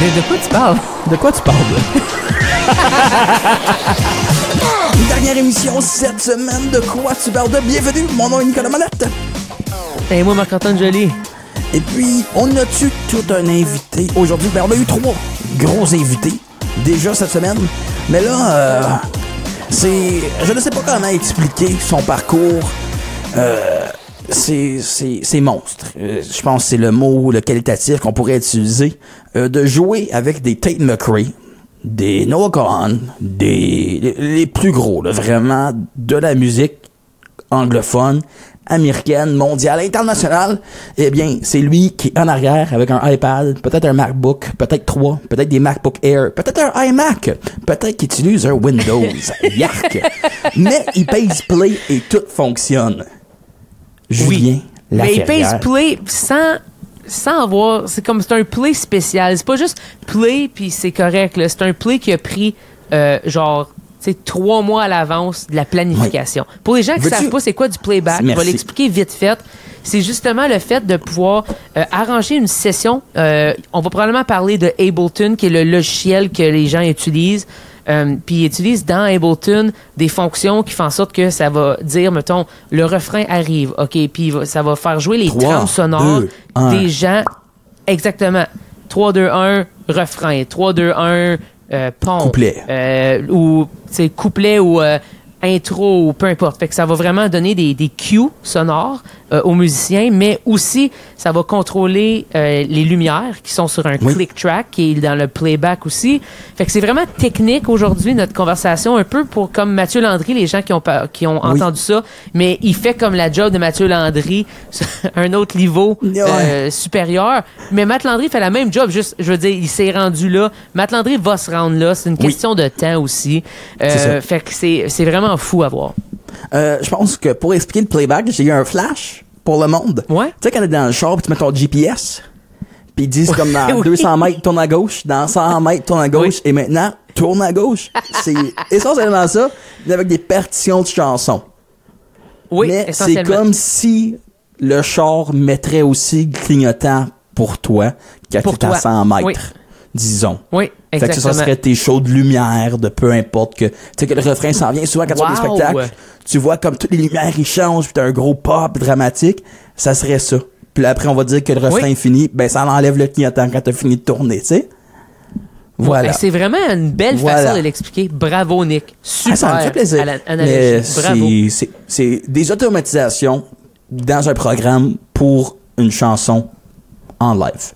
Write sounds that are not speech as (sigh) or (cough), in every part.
De, de quoi tu parles? De quoi tu parles, (laughs) Une dernière émission cette semaine. De quoi tu parles de Bienvenue, mon nom est Nicolas Manette. Et moi, Marc-Antoine Joly. Et puis, on a-tu tout un invité? Aujourd'hui? Ben, on a eu trois gros invités déjà cette semaine. Mais là, euh, c'est. Je ne sais pas comment expliquer son parcours. Euh, c'est monstre. Euh, je pense que c'est le mot, le qualitatif qu'on pourrait utiliser. Euh, de jouer avec des Tate McRae, des Noah Kahan, des les, les plus gros, là, vraiment, de la musique anglophone, américaine, mondiale, internationale, eh bien, c'est lui qui est en arrière avec un iPad, peut-être un MacBook, peut-être trois, peut-être des MacBook Air, peut-être un iMac, peut-être qu'il utilise un Windows. (laughs) Yark! Mais il pèse play et tout fonctionne. Julien Mais il pèse play sans, sans avoir. C'est comme c'est un play spécial. C'est pas juste play puis c'est correct. C'est un play qui a pris euh, genre. trois mois à l'avance de la planification. Pour les gens qui Veux-tu- savent pas c'est quoi du playback, je vais Merci. l'expliquer vite fait. C'est justement le fait de pouvoir euh, arranger une session. Euh, on va probablement parler de Ableton, qui est le logiciel que les gens utilisent. Euh, puis ils utilisent dans Ableton des fonctions qui font en sorte que ça va dire, mettons, le refrain arrive, OK, puis il ça va faire jouer les Trois, trames sonores deux, un. des gens. Exactement. 3, 2, 1, refrain. 3, 2, 1, euh, pont. Couplet. Euh, ou, c'est couplet ou euh, intro ou peu importe. Fait que ça va vraiment donner des, des cues sonores euh, aux musiciens, mais aussi ça va contrôler euh, les lumières qui sont sur un Oui. click track qui est dans le playback aussi. Fait que c'est vraiment technique aujourd'hui notre conversation, un peu pour comme Mathieu Landry, les gens qui ont qui ont Oui. entendu ça, mais il fait comme la job de Mathieu Landry, (laughs) un autre niveau euh, supérieur. Mais Matt Landry fait la même job, juste, je veux dire, il s'est rendu là. Matt Landry va se rendre là. C'est une Oui. question de temps aussi. Euh, fait que c'est c'est vraiment fou à voir. Euh, je pense que pour expliquer le playback, j'ai eu un flash pour le monde. Ouais. Tu sais, quand t'es dans le char, pis tu mets ton GPS, puis ils disent comme dans (laughs) Oui. 200 mètres, tourne à gauche, dans 100 mètres, tourne à gauche, et maintenant, tourne à gauche. C'est (laughs) essentiellement ça, mais avec des partitions de chansons. Oui, mais c'est comme si le char mettrait aussi clignotant pour toi, quand Pour t'es à toi. 100 mètres, Oui. disons. Oui, Fait que ça serait tes shows de lumière, de peu importe que, tu sais, que le refrain s'en vient. Souvent, quand tu vois des spectacles, tu vois comme toutes les lumières, ils changent, puis t'as un gros pop dramatique. Ça serait ça. Puis là, après, on va dire que le refrain Oui. est fini. Ben, ça enlève le clignotant quand t'as fini de tourner, tu sais. Voilà. Ouais, C'est vraiment une belle Voilà. façon de l'expliquer. Bravo, Nick. Super. Ah, ça me fait plaisir. c'est des automatisations dans un programme pour une chanson en live.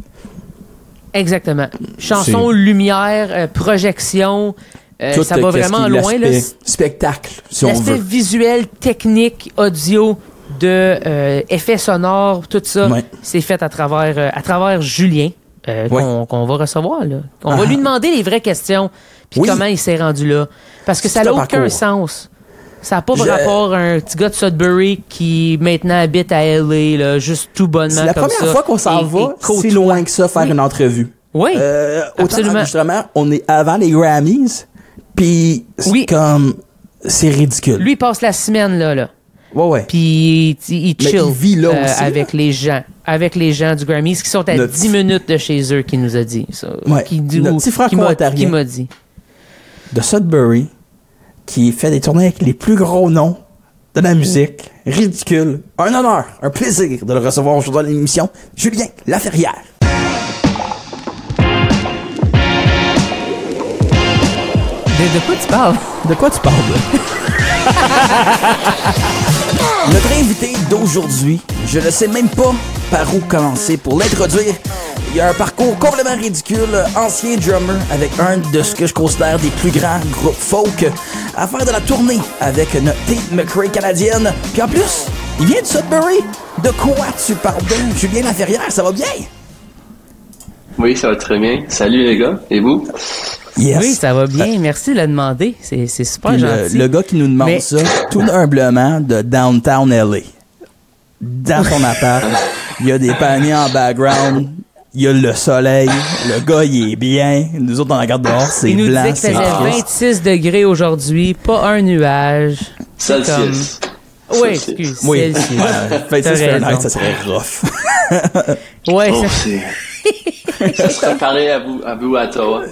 Exactement. Chanson, lumière, euh, projection. euh, Tout, ça va vraiment loin. là. Spectacle, si on veut. visuel, technique, audio, de euh, effets sonores, tout ça, Ouais. c'est fait à travers, euh, à travers Julien, euh, Ouais. qu'on qu'on va recevoir. Là. On va Ah. lui demander les vraies questions, puis Oui. comment il s'est rendu là. Parce que ça n'a un aucun parcours. sens. Ça n'a pas Je- rapport à un petit gars de Sudbury qui maintenant habite à LA, là, juste tout bonnement C'est la comme première ça, fois qu'on s'en va si loin que ça faire Oui. une entrevue. Oui, Euh, autant Absolument. d'enregistrements, on est avant les Grammys, puis c'est Oui. comme c'est ridicule. lui il passe la semaine là, là. ouais ouais. Puis il, chill il vit là euh, aussi, avec les gens, avec les gens du Grammys qui sont à Notre 10 minutes de chez eux, qui nous a dit ça. Ouais. Qui, dit- Notre ou- petit franco-ontarien. qui m'a dit. de Sudbury qui fait des tournées avec les plus gros noms de la musique. Ridicule. Un honneur, un plaisir de le recevoir aujourd'hui dans l'émission. Julien Laferrière. De, de quoi tu parles? De quoi tu parles? (laughs) Notre invité d'aujourd'hui, je ne sais même pas par où commencer pour l'introduire. Il a un parcours complètement ridicule, ancien drummer avec un de ce que je considère des plus grands groupes folk, à faire de la tournée avec notre Tate McRae canadienne. Puis en plus, il vient de Sudbury. De quoi tu parles de Julien Laferrière, ça va bien? Oui, ça va très bien. Salut les gars. Et vous? Yes. Oui, ça va bien. Merci de le demander. C'est c'est super Puis le, gentil. le gars qui nous demande Mais- ça, tout humblement, de Downtown LA. Dans son appart, (laughs) il y a des paniers en background, il y a le soleil, le gars il est bien, nous autres on regarde dehors, c'est Il nous blanc, disait qu'il c'est faisait triste. 26 degrés aujourd'hui, pas un nuage. C'est Celsius. Oui, Celsius. excuse. Oui, Celsius. ouais, 26 T'as Fahrenheit, ça serait rough. (laughs) Ouais, Oh, ça- c'est (laughs) ça serait pareil à vous, à vous à Ottawa.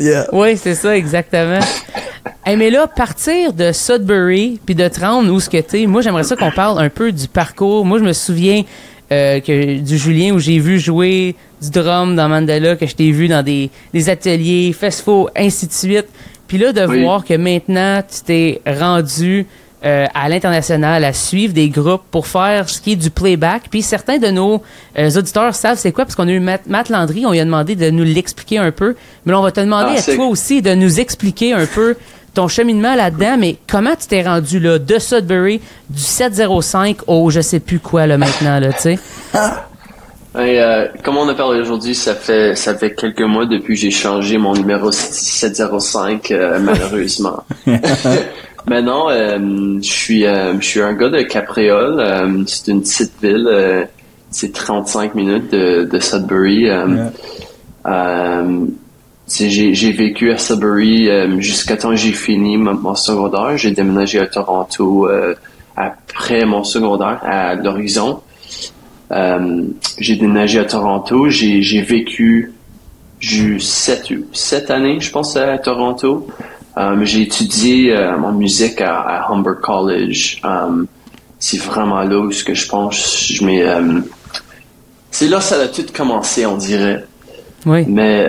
Yeah. Oui, c'est ça, exactement. Hey, mais là, partir de Sudbury puis de te rendre où ce que t'es, moi, j'aimerais ça qu'on parle un peu du parcours. Moi, je me souviens euh, que du Julien où j'ai vu jouer du drum dans Mandela, que je t'ai vu dans des, des ateliers, festivals, ainsi de suite. Puis là, de Oui. voir que maintenant, tu t'es rendu euh, à l'international à suivre des groupes pour faire ce qui est du playback. Puis certains de nos euh, auditeurs savent c'est quoi, parce qu'on a eu Matt, Matt Landry, on lui a demandé de nous l'expliquer un peu. Mais là, on va te demander Ah, à toi aussi de nous expliquer un peu ton cheminement là-dedans, mais comment tu t'es rendu là, de Sudbury, du 705 au je sais plus quoi là maintenant, là, tu sais? (laughs) Euh, comme on a parlé aujourd'hui, ça fait ça fait quelques mois depuis que j'ai changé mon numéro 705 euh, (laughs) malheureusement. (laughs) Mais non, euh, je suis euh, je suis un gars de Capriole. euh, c'est une petite ville. euh, c'est 35 minutes de, de Sudbury. euh, J'ai vécu à Sudbury euh, jusqu'à temps que j'ai fini mon, mon secondaire. J'ai déménagé à Toronto euh, après mon secondaire à l'horizon. Euh, j'ai déménagé à Toronto. J'ai vécu sept, sept années, je pense, à Toronto. J'ai étudié en musique à, à Humber College. C'est vraiment là où ce que je pense, je mets, c'est là que ça a tout commencé, on dirait. Oui. Mais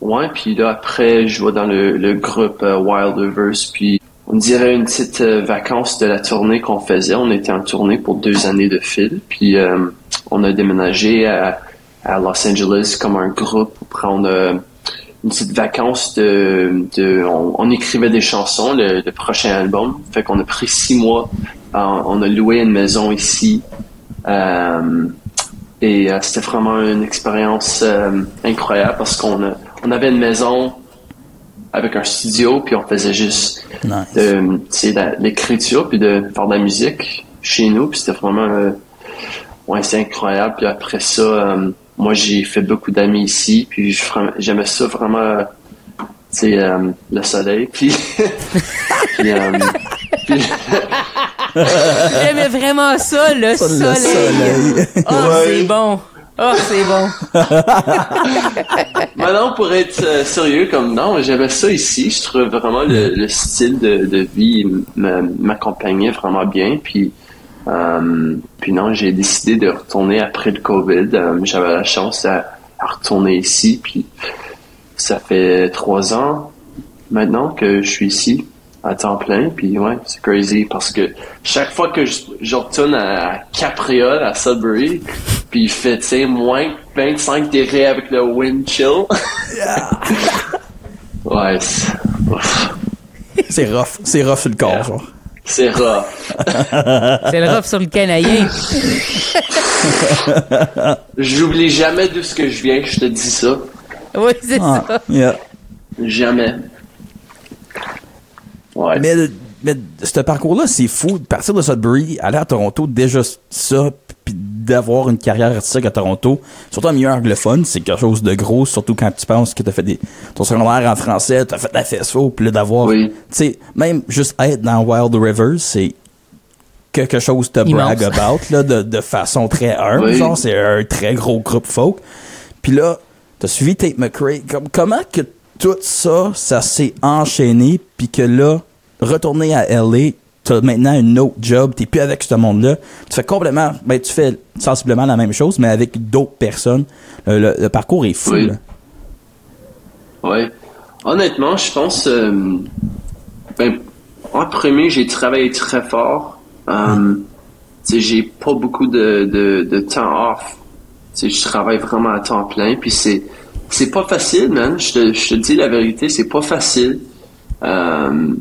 ouais, puis là après, je vais dans le, groupe euh, Wild Rivers, puis on dirait une petite euh, vacance de la tournée qu'on faisait. On était en tournée pour deux années de fil, puis euh, on a déménagé à, à Los Angeles comme un groupe pour prendre euh, une petite vacance de, on, écrivait des chansons, le, prochain album. Fait qu'on a pris six mois. On a loué une maison ici. Et c'était vraiment une expérience incroyable parce qu'on a, on avait une maison avec un studio, puis on faisait juste Nice. de, l'écriture, puis de faire de la musique chez nous, puis c'était vraiment, euh, ouais, c'est incroyable. Puis après ça, euh, moi j'ai fait beaucoup d'amis ici, puis je- j'aimais ça vraiment, euh, euh, le soleil, (laughs) puis, puis, euh, puis- J'aimais vraiment ça, le Ça, le soleil. soleil. Oh, c'est bon. Oh, c'est bon. (laughs) Maintenant, pour être euh, sérieux, comme non, j'aimais ça ici. Je trouve vraiment le, le style de, vie m'accompagnait vraiment bien. Puis, euh, puis non, j'ai décidé de retourner après le COVID. Euh, J'avais la chance à, à retourner ici. Puis, ça fait trois ans maintenant que je suis ici à temps plein. Puis ouais, c'est crazy parce que chaque fois que je, je retourne à Capriole, à Sudbury, puis il fait, tu sais, moins 25 degrés avec le wind chill. ouais, c'est rough. C'est rough sur le corps, genre. c'est rough. (laughs) C'est le rough sur le canadien. (laughs) J'oublie jamais d'où ce que je viens, je te dis ça. Oui, c'est Ah, ça. yeah. Jamais. Ouais. Mais, mais ce parcours-là, c'est fou. De partir de Sudbury, aller à Toronto, déjà ça, puis d'avoir une carrière artistique à Toronto, surtout en milieu anglophone, c'est quelque chose de gros, surtout quand tu penses que t'as fait des, ton secondaire en français, t'as fait la FSO, puis là d'avoir, Oui. tu sais, même juste être dans Wild Rivers, c'est quelque chose de Immense. brag about, là, de, de façon très humble, Oui. genre, c'est un très gros groupe folk. Puis là, t'as suivi Tate McRae. Comme, comment que tout ça, ça s'est enchaîné, puis que là, retourner à LA, t'as maintenant un autre job, t'es plus avec ce monde-là. Tu fais complètement, ben, tu fais sensiblement la même chose, mais avec d'autres personnes. Le, le- le parcours est fou, Oui. là. Ouais. Honnêtement, je pense. euh, ben, en premier, j'ai travaillé très fort. Euh, tu sais, j'ai pas beaucoup de, de, de temps off. Je travaille vraiment à temps plein. Puis c'est c'est pas facile, man. Je te, je te dis la vérité, c'est pas facile. Euh,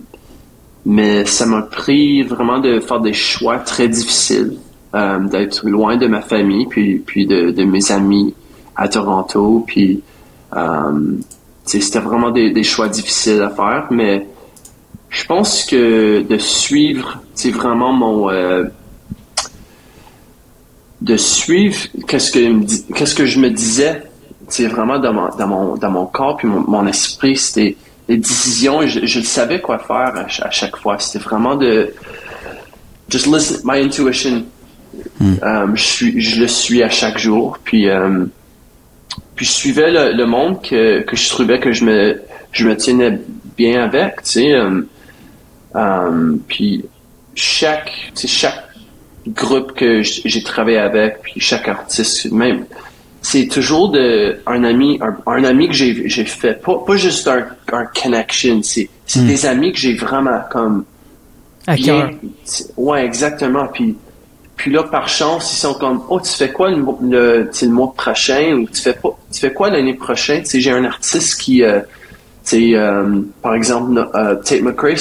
mais ça m'a pris vraiment de faire des choix très difficiles, euh, d'être loin de ma famille, puis puis de, mes amis à Toronto, puis euh, c'était vraiment des, choix difficiles à faire, mais je pense que de suivre, c'est vraiment mon euh, de suivre qu'est-ce que qu'est-ce que je me disais, c'est vraiment dans mon dans mon dans mon corps puis mon, mon esprit, c'était les décisions, je, je savais quoi faire à, ch- à chaque fois. C'était vraiment de just listen my intuition. Euh, je suis je le suis à chaque jour, puis euh, puis je suivais le, le monde que, que je trouvais que je me, je me tenais bien avec, tu sais. euh, puis chaque, tu sais, chaque groupe que j'ai travaillé avec, puis chaque artiste, même, c'est toujours de un ami, un, un ami que j'ai j'ai fait, pas, pas juste un, un connection, c'est c'est des amis que j'ai vraiment comme À bien. Ouais, exactement. Puis, puis là, par chance, ils sont comme, oh, tu fais quoi le, le, le mois prochain ou tu fais pas, tu fais quoi l'année prochaine? Tu sais, j'ai un artiste qui, euh, tu sais, euh, par exemple, no- euh, Tate McRae.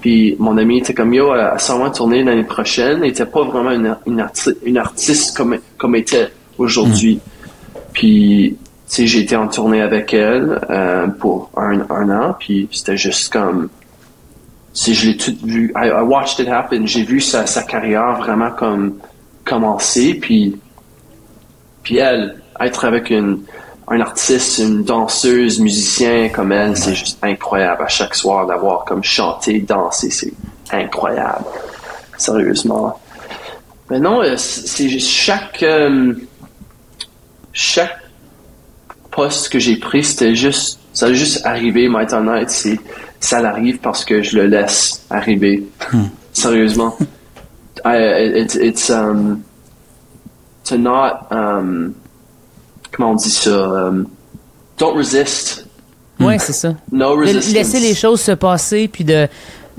Puis mon ami était comme, yo, elle s'en va tourner l'année prochaine. Elle était pas vraiment une, une, arti- une artiste comme, comme était aujourd'hui. Puis, tu sais, j'ai été en tournée avec elle euh, pour un, un an. Puis c'était juste comme, si je l'ai tout vu, I, I watched it happen. J'ai vu sa, sa carrière vraiment comme commencer, puis puis elle, être avec une un artiste, une danseuse, musicien comme elle, c'est juste incroyable à chaque soir d'avoir comme chanté, dansé, c'est incroyable. Sérieusement. Mais non, euh, c'est c'est juste chaque euh, chaque poste que j'ai pris, c'était juste ça a juste arrivé, mais être honnête, c'est ça arrive parce que je le laisse arriver. Sérieusement. (laughs) I, it, it's um to not um comment on dit ça um, don't resist Ouais, c'est ça. no De resistance laisser les choses se passer puis de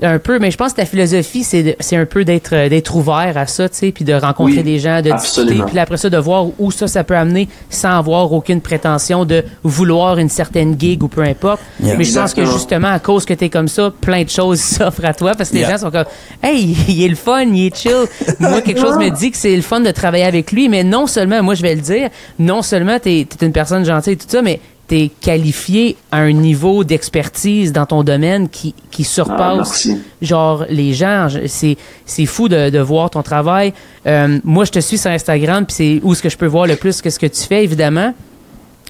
un peu mais je pense que ta philosophie c'est un peu d'être euh, d'être ouvert à ça tu sais puis de rencontrer Oui, des gens de absolument. discuter puis après ça de voir où ça ça peut amener sans avoir aucune prétention de vouloir une certaine gig ou peu importe Yeah. mais je pense que justement à cause que t'es comme ça plein de choses (laughs) s'offrent à toi parce que les gens sont comme hey (laughs) il est le fun il est chill moi quelque chose me dit que c'est le fun de travailler avec lui mais non seulement moi je vais le dire non seulement t'es es une personne gentille et tout ça mais t'es qualifié à un niveau d'expertise dans ton domaine qui, qui Ah, surpasse merci. genre les gens. C'est c'est fou de, de voir ton travail. Euh, moi je te suis sur Instagram puis c'est où ce que je peux voir le plus que ce que tu fais évidemment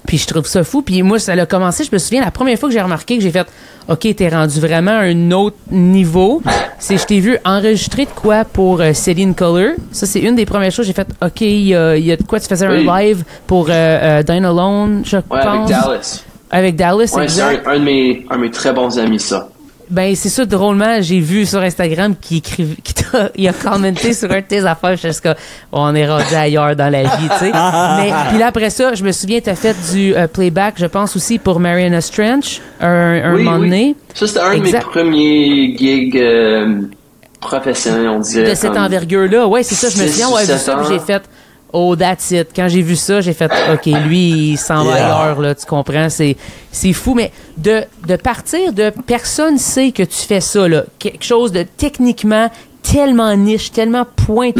puis je trouve ça fou. Puis moi, ça a commencé, je me souviens, la première fois que j'ai remarqué que j'ai fait OK, t'es rendu vraiment à un autre niveau, (laughs) c'est je t'ai vu enregistrer de quoi pour euh, Céline Color. Ça, c'est une des premières choses. J'ai fait OK, il y, a il y a de quoi tu faisais Oui. un live pour euh, euh, Dine Alone, je ouais avec pense. Dallas Avec Dallas, ouais c'est un de mes un de mes très bons amis ça Ben, c'est ça, drôlement, j'ai vu sur Instagram qu'il écrivait, qu'il t'a- il a commenté sur un de tes affaires, je sais on est rendu ailleurs dans la vie, tu sais. Mais, puis là, après ça, je me souviens, t'as fait du euh, playback, je pense aussi pour Mariana Strange, un, un oui, moment oui. donné. ça c'était un de mes premiers gigs euh, professionnels on dirait De cette comme- envergure-là, ouais, c'est ça, je me souviens, ou ouais, vu ça, j'ai fait, oh, that's it. Quand j'ai vu ça, j'ai fait, OK, lui, il s'en va Yeah. ailleurs, là, tu comprends, c'est, c'est fou, mais de, de partir de personne sait que tu fais ça, là, quelque chose de techniquement tellement niche, tellement pointu,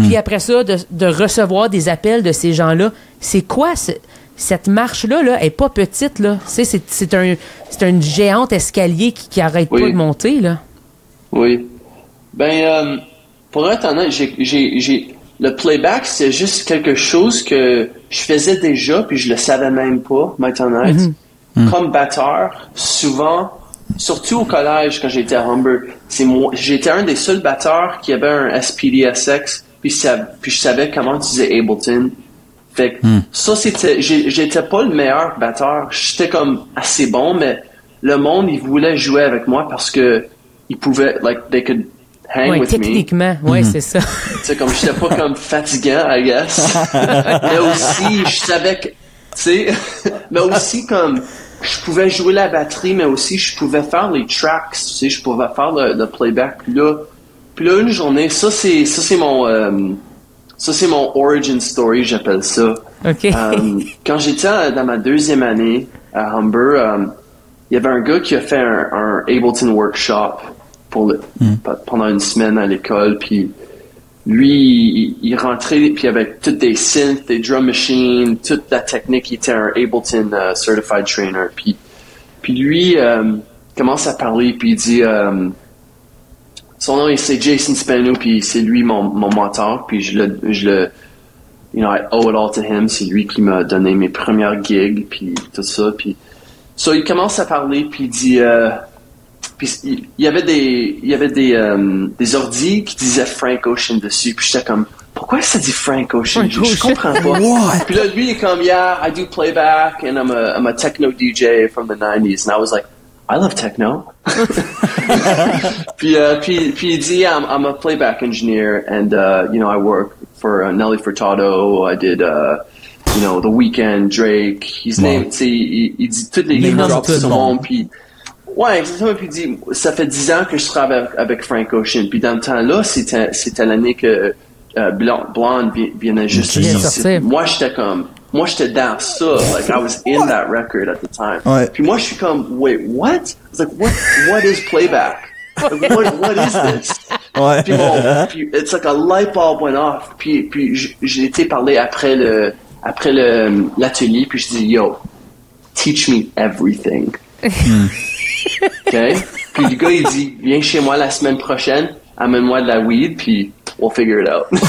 Mm-hmm. puis après ça, de, de recevoir des appels de ces gens-là, c'est quoi ce- cette marche-là, là, elle est pas petite, là. C'est, c'est un, c'est un géant escalier qui, qui arrête Oui. pas de monter, là. Oui. Ben, euh, pour être honnête, j'ai, le playback, c'est juste quelque chose que je faisais déjà, puis je le savais même pas, m'être honnête. Comme batteur, souvent, surtout au collège, quand j'étais à Humber, c'est moi, j'étais un des seuls batteurs qui avait un SPDSX, puis, ça, puis je savais comment utiliser Ableton. Fait que ça, c'était, j'étais pas le meilleur batteur. J'étais comme assez bon, mais le monde, il voulait jouer avec moi parce que ils pouvaient, like, they could hang Ouais, with me. techniquement, ouais, c'est ça. Tu sais, comme j'étais pas comme fatigant, I guess. (laughs) mais aussi, je savais que, tu sais, (laughs) mais aussi comme, je pouvais jouer la batterie, mais aussi je pouvais faire les tracks, tu sais, je pouvais faire le, le playback. Puis là, puis là, une journée, ça c'est, ça c'est mon, euh, ça c'est mon origin story, j'appelle ça. OK. Euh, quand j'étais dans ma deuxième année à Humber, euh, il y avait un gars qui a fait un, un Ableton workshop pour le, pe- pendant une semaine à l'école, puis lui, il, il rentrait, puis avec toutes des synths, des drum machines, toute la technique, il était un Ableton euh, Certified Trainer, puis, puis lui euh, commence à parler, puis il dit, euh, son nom c'est Jason Spano, puis c'est lui mon, mon mentor, puis je le, je le, you know, I owe it all to him. C'est lui qui m'a donné mes premières gigs, puis tout ça. Puis, so, il commence à parler, puis il dit, euh, puis il il y avait des, il y avait des, euh, des ordis qui disaient Frank Ocean dessus, puis j'étais comme, pourquoi ça dit Frank Ocean? Frank Je, je comprends (laughs) pas. What? Puis là, lui, il est comme, yeah, I do playback and I'm a, I'm a techno DJ from the 90s. And I was like, I love techno. (laughs) puis, uh, puis, puis il dit, I'm, I'm a playback engineer and, uh, you know, I work for uh, Nelly Furtado. I did, uh, you know, The Weeknd, Drake. He's Wow. named, tu sais, il, il dit toutes les Name gens drop de tout son le monde. monde. Puis, ouais, exactement. Puis il dit, ça fait dix ans que je travaille avec, avec Frank Ocean. Puis dans le temps-là, c'était, c'était l'année que euh, Blonde, Blonde venait juste sortir. Moi, j'étais comme, moi, j'étais dans ça. Like, I was in that record at the time. Ouais. Puis moi, je suis comme, wait, what? I was like, what, what is playback? Like, what, what is this? (laughs) Ouais. Puis bon, puis it's like a light bulb went off. Puis, puis j'ai été parler après le, après le, l'atelier, puis je dis, yo, teach me everything. (laughs) OK? Puis le gars, il dit, viens chez moi la semaine prochaine, amène-moi de la weed, puis we'll figure it out. (laughs)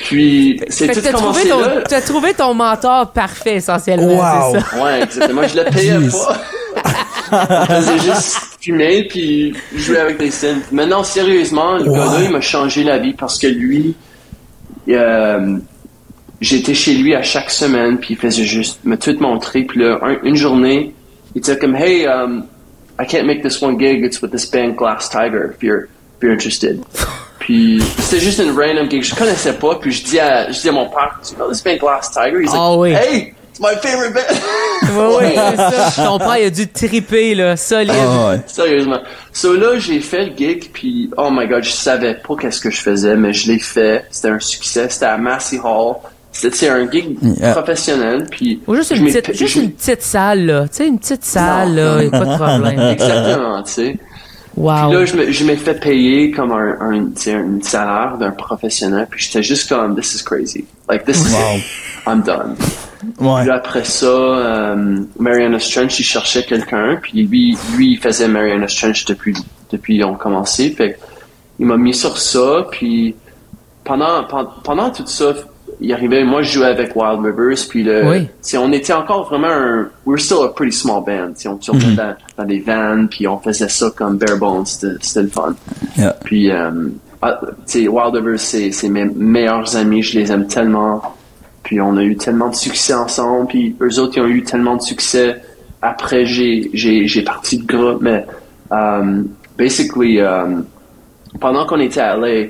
puis, c'est tout commencé ton, là. t'as trouvé ton mentor parfait, essentiellement. Wow. C'est ça. Ouais, exactement. Je le payais pas. Je faisais juste fumer puis jouer avec des scènes. Maintenant, sérieusement, le gars-là, il m'a changé la vie parce que lui, euh, j'étais chez lui à chaque semaine puis il faisait juste me tout montrer. Puis là, un- une journée, il était comme, hey, um, I can't make this one gig. It's with this band Glass Tiger. If you're, if you're interested. (laughs) Puis c'était juste une random gig. Je connaissais pas. Puis je dis à, je dis à mon père, you know this band Glass Tiger? He's Ah like, oui. hey, it's my favorite band. C'est ça. (laughs) Ton père, il a dû triper, là, solide. Ouais. Sérieusement. So là, j'ai fait le gig, puis oh my god, je savais pas qu'est-ce que je faisais, mais je l'ai fait. C'était un succès. C'était à Massey Hall. Sais, un gig Yeah. professionnel, puis Ou juste une petite, juste je- une petite salle, là. Tu sais, une petite salle, Non. là. Y a pas de problème. (laughs) Exactement, tu sais. Wow. Puis là, je me, je m'ai fait payer comme un, un, tu sais, un salaire d'un professionnel, puis j'étais juste comme, this is crazy. Like, this is Wow. it. I'm done. Ouais. Puis après ça, euh, Mariana Trench, il cherchait quelqu'un, puis lui, lui, il faisait Mariana Trench depuis, depuis on commencé. Fait il m'a mis sur ça, puis pendant, pendant, pendant tout ça, il arrivait, moi je jouais avec Wild Rivers, puis le, Oui. on était encore vraiment un, we were still a pretty small band, on tournait dans, dans des vans, puis on faisait ça comme bare bones, c'était le fun. Yeah. Puis, euh, ah, Wild Rivers, c'est mes meilleurs amis, je les aime tellement. Puis on a eu tellement de succès ensemble, puis eux autres, ils ont eu tellement de succès. Après, j'ai parti de groupe, mais euh, basically, euh, pendant qu'on était à LA,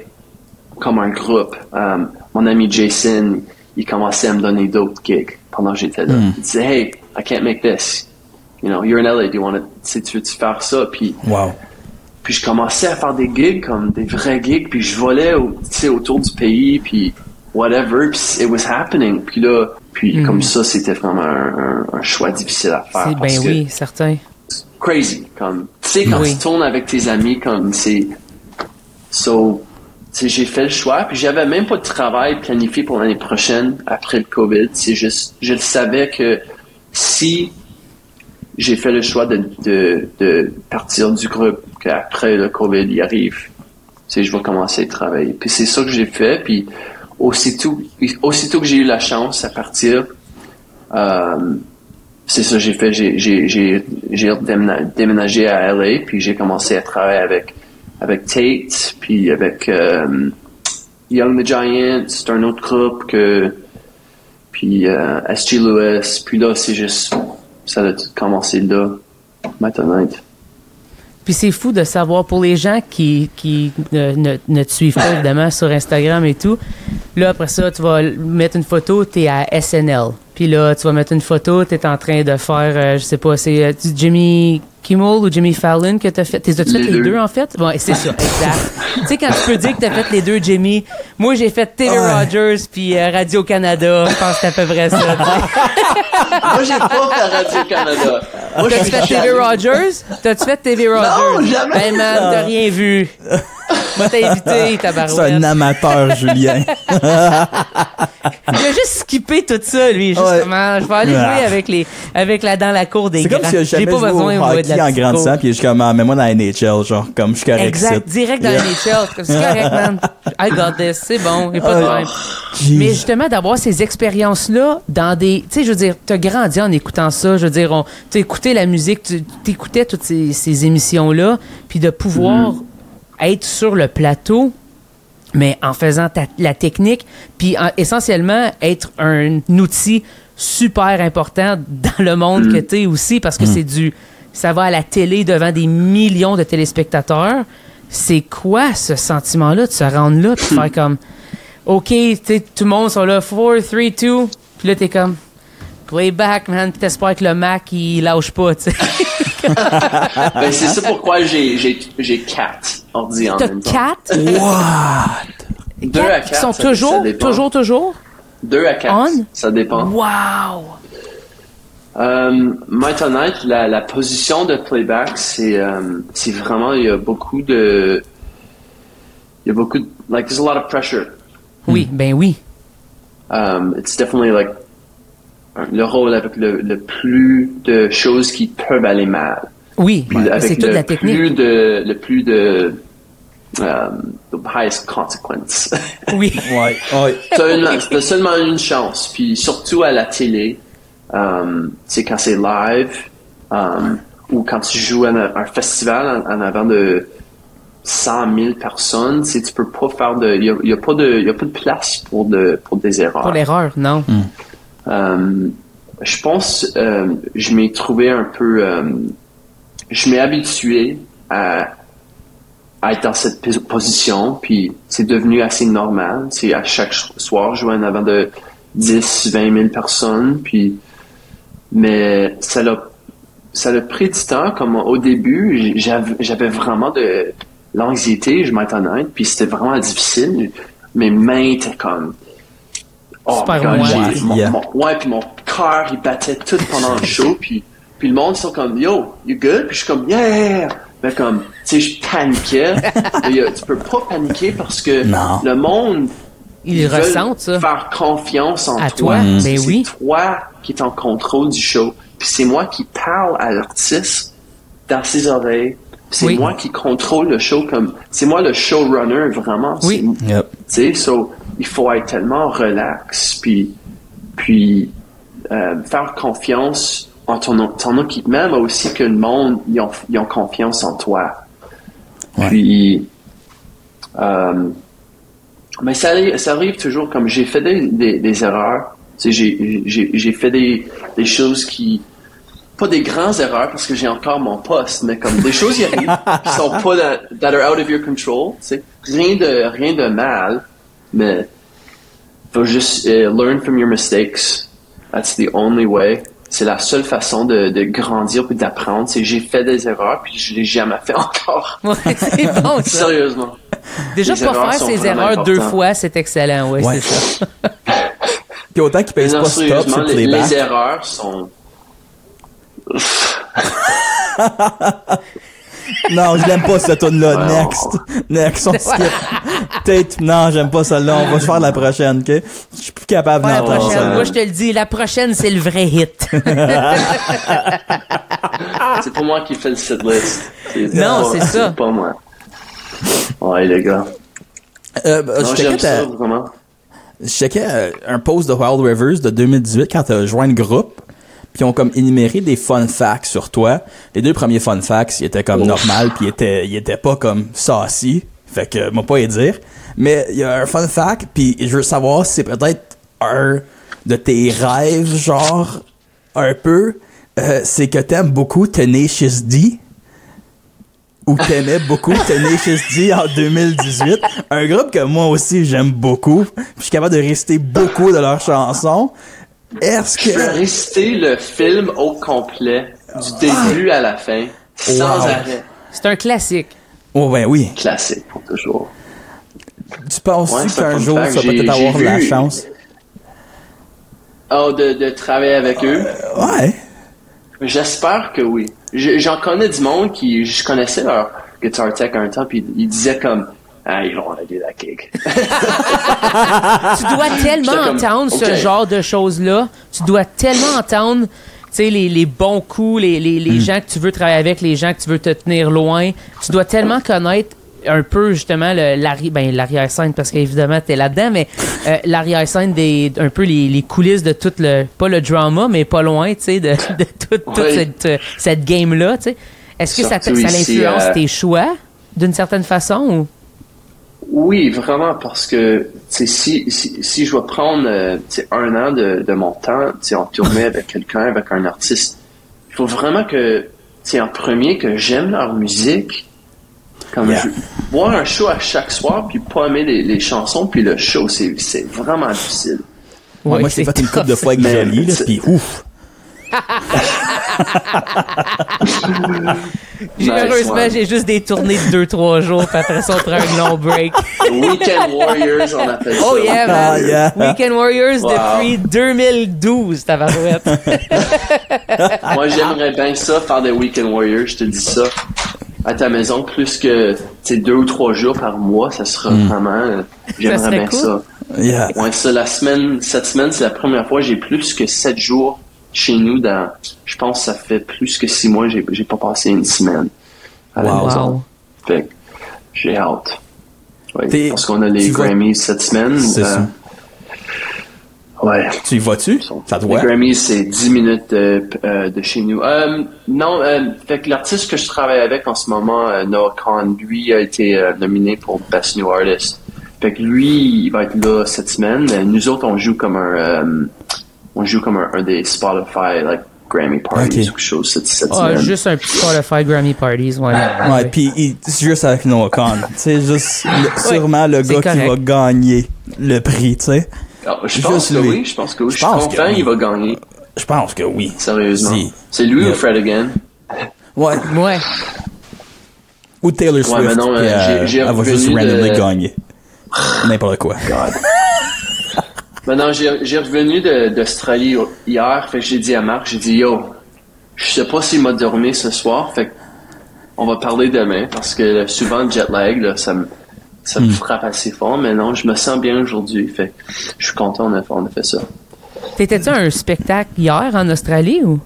comme un groupe, euh, mon ami Jason, il commençait à me donner d'autres gigs pendant que j'étais là. Il disait, hey, I can't make this. You know, you're in LA, do you want to, tu veux-tu faire ça? Puis Wow. puis je commençais à faire des gigs comme des vrais gigs, puis je volais au, tu sais, autour du pays, puis whatever, puis it was happening. Puis là, puis comme ça, c'était vraiment un, un- un choix difficile à faire. Parce ben que oui, certain. crazy. Comme, tu sais, quand Oui. tu tournes avec tes amis, comme c'est. So, j'ai fait le choix, puis j'avais même pas de travail planifié pour l'année prochaine après le COVID. C'est juste, je le savais que si j'ai fait le choix de, de, de partir du groupe, qu'après le COVID il arrive, sais, je vais commencer à travailler. Puis c'est ça que j'ai fait, puis aussitôt, aussitôt que j'ai eu la chance à partir, euh, c'est ça que j'ai fait. J'ai, j'ai, j'ai, j'ai déména- déménagé à LA, puis j'ai commencé à travailler avec, avec Tate, puis avec euh, Young the Giant, c'est un autre groupe que, puis euh, S.G. Lewis, puis là, c'est juste, ça a tout commencé là, maintenant. Puis c'est fou de savoir, pour les gens qui, qui ne, ne, ne te suivent pas, évidemment, sur Instagram et tout, là, après ça, tu vas mettre une photo, tu es à SNL. Puis là, tu vas mettre une photo, tu es en train de faire, euh, je sais pas, c'est euh, Jimmy Kimmel ou Jimmy Fallon que tu as fait? T'es as-tu fait Les les deux. en fait? Ouais, c'est ça, (laughs) exact. tu sais, quand tu peux dire que tu as fait les deux, Jimmy, moi, j'ai fait TV Ouais. Rogers puis euh, Radio-Canada. Je pense que c'est à peu près ça. (laughs) Moi, j'ai pas fait Radio-Canada. T'as-tu fait TV. Rogers? T'as-tu fait TV Rogers? jamais. Ben, man, t'as rien vu. Moi, t'as invité, (laughs) C'est un tabarouette. amateur, Julien. (laughs) Il a juste skippé tout ça, lui. Juste Ouais. je vais aller Ah. jouer avec les, avec la, dans la cour des C'est grands. comme si j'ai pas besoin, de hockey la en grandissant, puis je suis comme, ah, mets-moi dans la NHL, genre, comme je suis correct Exact, direct dans Yeah. la NHL. C'est correct, man. (laughs) I got this. C'est bon. A pas de Ah, problème. Jeez. Mais justement, d'avoir ces expériences-là dans des. Tu sais, je veux dire, t'as grandi en écoutant ça. Je veux dire, on- t'as écouté la musique, tu t'écoutais toutes ces, ces émissions-là, puis de pouvoir Mm. être sur le plateau, mais en faisant ta- la technique, puis en- essentiellement être un outil super important dans le monde que tu es aussi, parce que c'est du... Ça va à la télé devant des millions de téléspectateurs. C'est quoi ce sentiment-là de se rendre là, puis faire (laughs) comme... OK, tout le monde sont là, 4, 3, 2, puis là, t'es comme... Playback, man, puis t'espères que le Mac, il lâche pas, tu sais. (laughs) Ben, c'est ça pourquoi j'ai, j'ai, j'ai quatre ordi en même temps. quatre? What? Deux à Quatre? qui quatre, sont ça- toujours, toujours, toujours? Deux à quatre. On? Ça dépend. Wow! Euh, la, la position de playback, c'est, euh, c'est vraiment, il y a beaucoup de, il y a beaucoup de, like, there's a lot of pressure. Oui, ben oui. Um, it's definitely like le rôle avec le, le plus de choses qui peuvent aller mal. Oui, c'est toute le la plus technique. de, le plus de, um, the highest consequence. Oui. (laughs) Ouais, ouais. t'as, une- t'as seulement une chance, puis surtout à la télé, um, c'est quand c'est live, um, ou quand tu joues à un, un festival en, en avant de 100 000 personnes, c'est tu peux pas faire de, il y a, y a pas de, y a pas de place pour de, pour des erreurs. Pour l'erreur, non. Euh, je pense, euh, je m'ai trouvé un peu, euh, je m'ai habitué à, être dans cette pos- position, puis c'est devenu assez normal. C'est à chaque soir, je jouais en avant de 10, 20 000 personnes, puis, mais ça l'a, ça l'a pris du temps, comme au début, j'avais, vraiment de l'anxiété, je honnête, puis c'était vraiment difficile. Mes mains étaient comme, oh Super God, mon- Yeah. mon- ouais, puis mon cœur, il battait tout pendant le show, puis, puis le monde, ils sont comme, yo, you good? Puis je suis comme, yeah! Mais comme, tu sais, je paniquais. (laughs) Mais, tu peux pas paniquer parce que Non. le monde, Ils veulent ressentent ça. faire confiance en À toi. toi, ben C'est oui. toi qui es en contrôle du show. Puis c'est moi qui parle à l'artiste dans ses oreilles. C'est Oui. moi qui contrôle le show comme, c'est moi le showrunner vraiment. Oui. Yep. tu sais, so, il faut être tellement relax, puis, puis euh, faire confiance en ton, ton équipement, mais aussi que le monde, ils ont, ils ont confiance en toi. Ouais. Puis, euh, mais ça, arrive- ça arrive toujours comme j'ai fait des, des, des erreurs. J'ai, fait des, des choses qui, pas des grands erreurs parce que j'ai encore mon poste, mais comme des choses qui arrivent (laughs) qui sont pas that, that are out of your control. Rien de rien de mal, mais faut juste euh, learn from your mistakes. That's the only way. C'est la seule façon de, de grandir puis d'apprendre. C'est j'ai fait des erreurs puis je l'ai jamais fait (laughs) encore. Ouais, c'est (laughs) bon, ça. Sérieusement. Déjà, Les pas erreurs faire vraiment erreurs deux fois, c'est excellent, ouais, Ouais. c'est ça. (laughs) Puis autant qu'ils pèsent pas stop le les, playback. les erreurs sont. Non, je l'aime pas cette tune là Ouais, Next. Next, on skip. Peut-être, non, j'aime pas celle-là. On va se faire la prochaine, ok? Je suis plus capable la d'entendre prochaine. ça. Moi, je te le dis, la prochaine, c'est le vrai hit. (laughs) C'est pas moi qui fais le setlist. Non, pas- c'est ça. C'est pas moi. Ouais, les gars. Euh, bah, Non, je checkais ça, vraiment. je checkais euh, un post de Wild Rivers de 2018 quand t'as joint le groupe. Ils ont comme énuméré des fun facts sur toi. Les deux premiers fun facts, ils étaient comme Ouf. normal, puis ils étaient, ils étaient pas comme saucy. Fait que, moi pas y dire. Mais il y a un fun fact, puis je veux savoir si c'est peut-être un de tes rêves, genre, un peu. Euh, c'est que t'aimes beaucoup Tenacious D. Ou t'aimais beaucoup (laughs) Tenacious D en 2018. Un groupe que moi aussi j'aime beaucoup. Je suis capable de réciter beaucoup de leurs chansons. Est-ce Je peux que... réciter le film au complet, du début à la fin, sans Wow. arrêt. C'est un classique. Oh ben oui. Classique pour toujours. Tu penses Ouais, tu c'est un qu'un fun jour fact. tu vas J'ai- peut-être avoir j'ai la vu- chance? Oh, de, de travailler avec eux? Ouais. J'espère que oui. Je- J'en connais du monde qui, je connaissais leur guitar tech un temps, puis ils disaient comme, ah, ils vont aller la gig. (laughs) Tu dois tellement comme, entendre ce genre de choses-là. Tu dois tellement entendre, tu sais, les, les bons coups, les, les, Hmm. les gens que tu veux travailler avec, les gens que tu veux te tenir loin. Tu dois tellement connaître un peu justement le- l'arri- ben, l'arrière-scène parce qu'évidemment t'es là-dedans mais euh, l'arrière-scène des un peu les, les coulisses de tout le pas le drama mais pas loin tu sais de, de toute, Oui. cette, cette game là tu sais est-ce que ça, Surtout ça ici, influence euh, tes choix d'une certaine façon ou? Oui, vraiment, parce que si, si, si je vais prendre euh, un an de, de mon temps en tournée avec quelqu'un, avec un artiste, il faut vraiment que, en premier, que j'aime leur musique. Comme je, voir un show à chaque soir, puis pas aimer les, les chansons, puis le show, c'est vraiment difficile. moi, j'ai fait une coupe de fois avec Jolie, puis ouf! (laughs) Heureusement, j'ai juste des tournées de 2-3 jours, puis après ça, on prend un long break. Weekend Warriors, on appelle ça. Oh yeah, man. Ah, Weekend Warriors depuis 2012, tabarouette. (laughs) Moi, j'aimerais bien ça, faire des Weekend Warriors, je te dis ça. À ta maison, plus que deux ou trois jours par mois, ça sera hmm. vraiment. Euh, j'aimerais bien ça. Yeah. Ouais, ça, la semaine, cette semaine, c'est la première fois que j'ai plus que 7 jours chez nous dans, je pense que ça fait plus que six mois, j'ai, j'ai pas passé une semaine à la maison. Fait j'ai hâte. parce qu'on a les Grammys cette semaine. C'est euh, Ouais. Tu y vas-tu? Ça doit. Les Grammys, c'est 10 minutes de, euh, de chez nous. Euh, non, fait que l'artiste que je travaille avec en ce moment, Noah Khan, lui a été nominé pour Best New Artist. Fait que lui, il va être là cette semaine. Nous autres, on joue comme un on joue comme un, des Spotify like Grammy Parties ou quelque chose cette, cette ah, Juste un petit Spotify Grammy Parties, ouais. Ouais, puis c'est juste avec Noah Khan. C'est juste sûrement le gars qui va gagner le prix, tu sais. Ah, je pense que oui, je pense que oui. Je, suis confiant qu'il va gagner. Je pense que oui. Sérieusement. C'est lui ou Fred again? Ouais. Ouais. Ou Taylor Swift. Ouais, mais non, euh, j'ai, elle va juste randomly gagner. N'importe quoi. God. Maintenant, j'ai revenu d'Australie hier, fait que j'ai dit à Marc, j'ai dit, yo, je sais pas s'il m'a dormi ce soir, fait on va parler demain, parce que souvent, le jet lag, ça me, ça me hmm. frappe assez fort, mais non, je me sens bien aujourd'hui, fait je suis content, on a, fait ça. T'étais-tu un spectacle hier en Australie ou?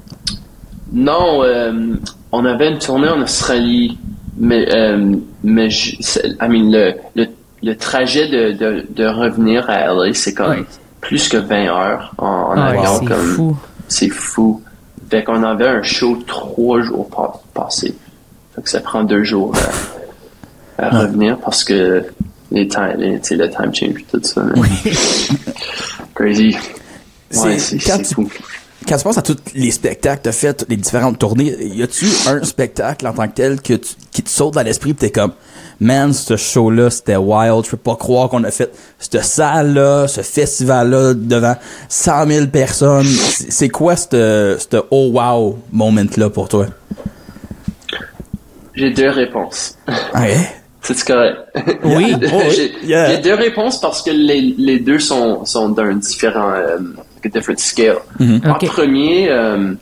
Non, euh, on avait une tournée en Australie, mais, euh, mais je, I mean, le, le, trajet de, de, revenir à LA, c'est comme plus que 20 heures en, en ah, avion. C'est fou. C'est fou. Fait qu'on avait un show trois jours passés. Fait que ça prend deux jours à, revenir parce que les time, les, le time change tout ça. (laughs) Crazy. Ouais, c'est fou. Quand tu penses à tous les spectacles que tu as fait, les différentes tournées, y a-tu un spectacle en tant que tel que qui te saute dans l'esprit et t'es comme man, ce show-là, c'était wild. Je peux pas croire qu'on a fait cette salle-là, ce festival-là devant 100 000 personnes. C'est quoi ce oh wow moment-là pour toi? J'ai deux réponses. Ouais? C'est correct. Oui. (laughs) J'ai deux réponses parce que les, les deux sont, sont d'un différent, euh, different scale. Mm-hmm. En premier, euh,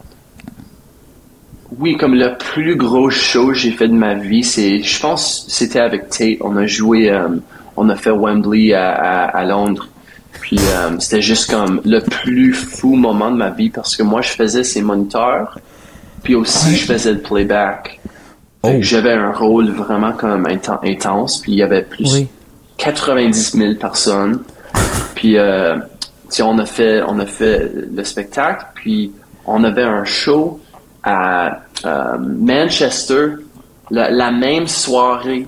oui, comme le plus gros show que j'ai fait de ma vie, c'est, je pense, c'était avec Tate. On a joué, euh, on a fait Wembley à, à, Londres. Puis euh, c'était juste comme le plus fou moment de ma vie parce que moi je faisais ses moniteurs, puis aussi je faisais le playback. Oh. J'avais un rôle vraiment comme intense, puis il y avait plus 90 000 personnes. Puis euh, on a fait, on a fait le spectacle, puis on avait un show à euh, Manchester la, même soirée.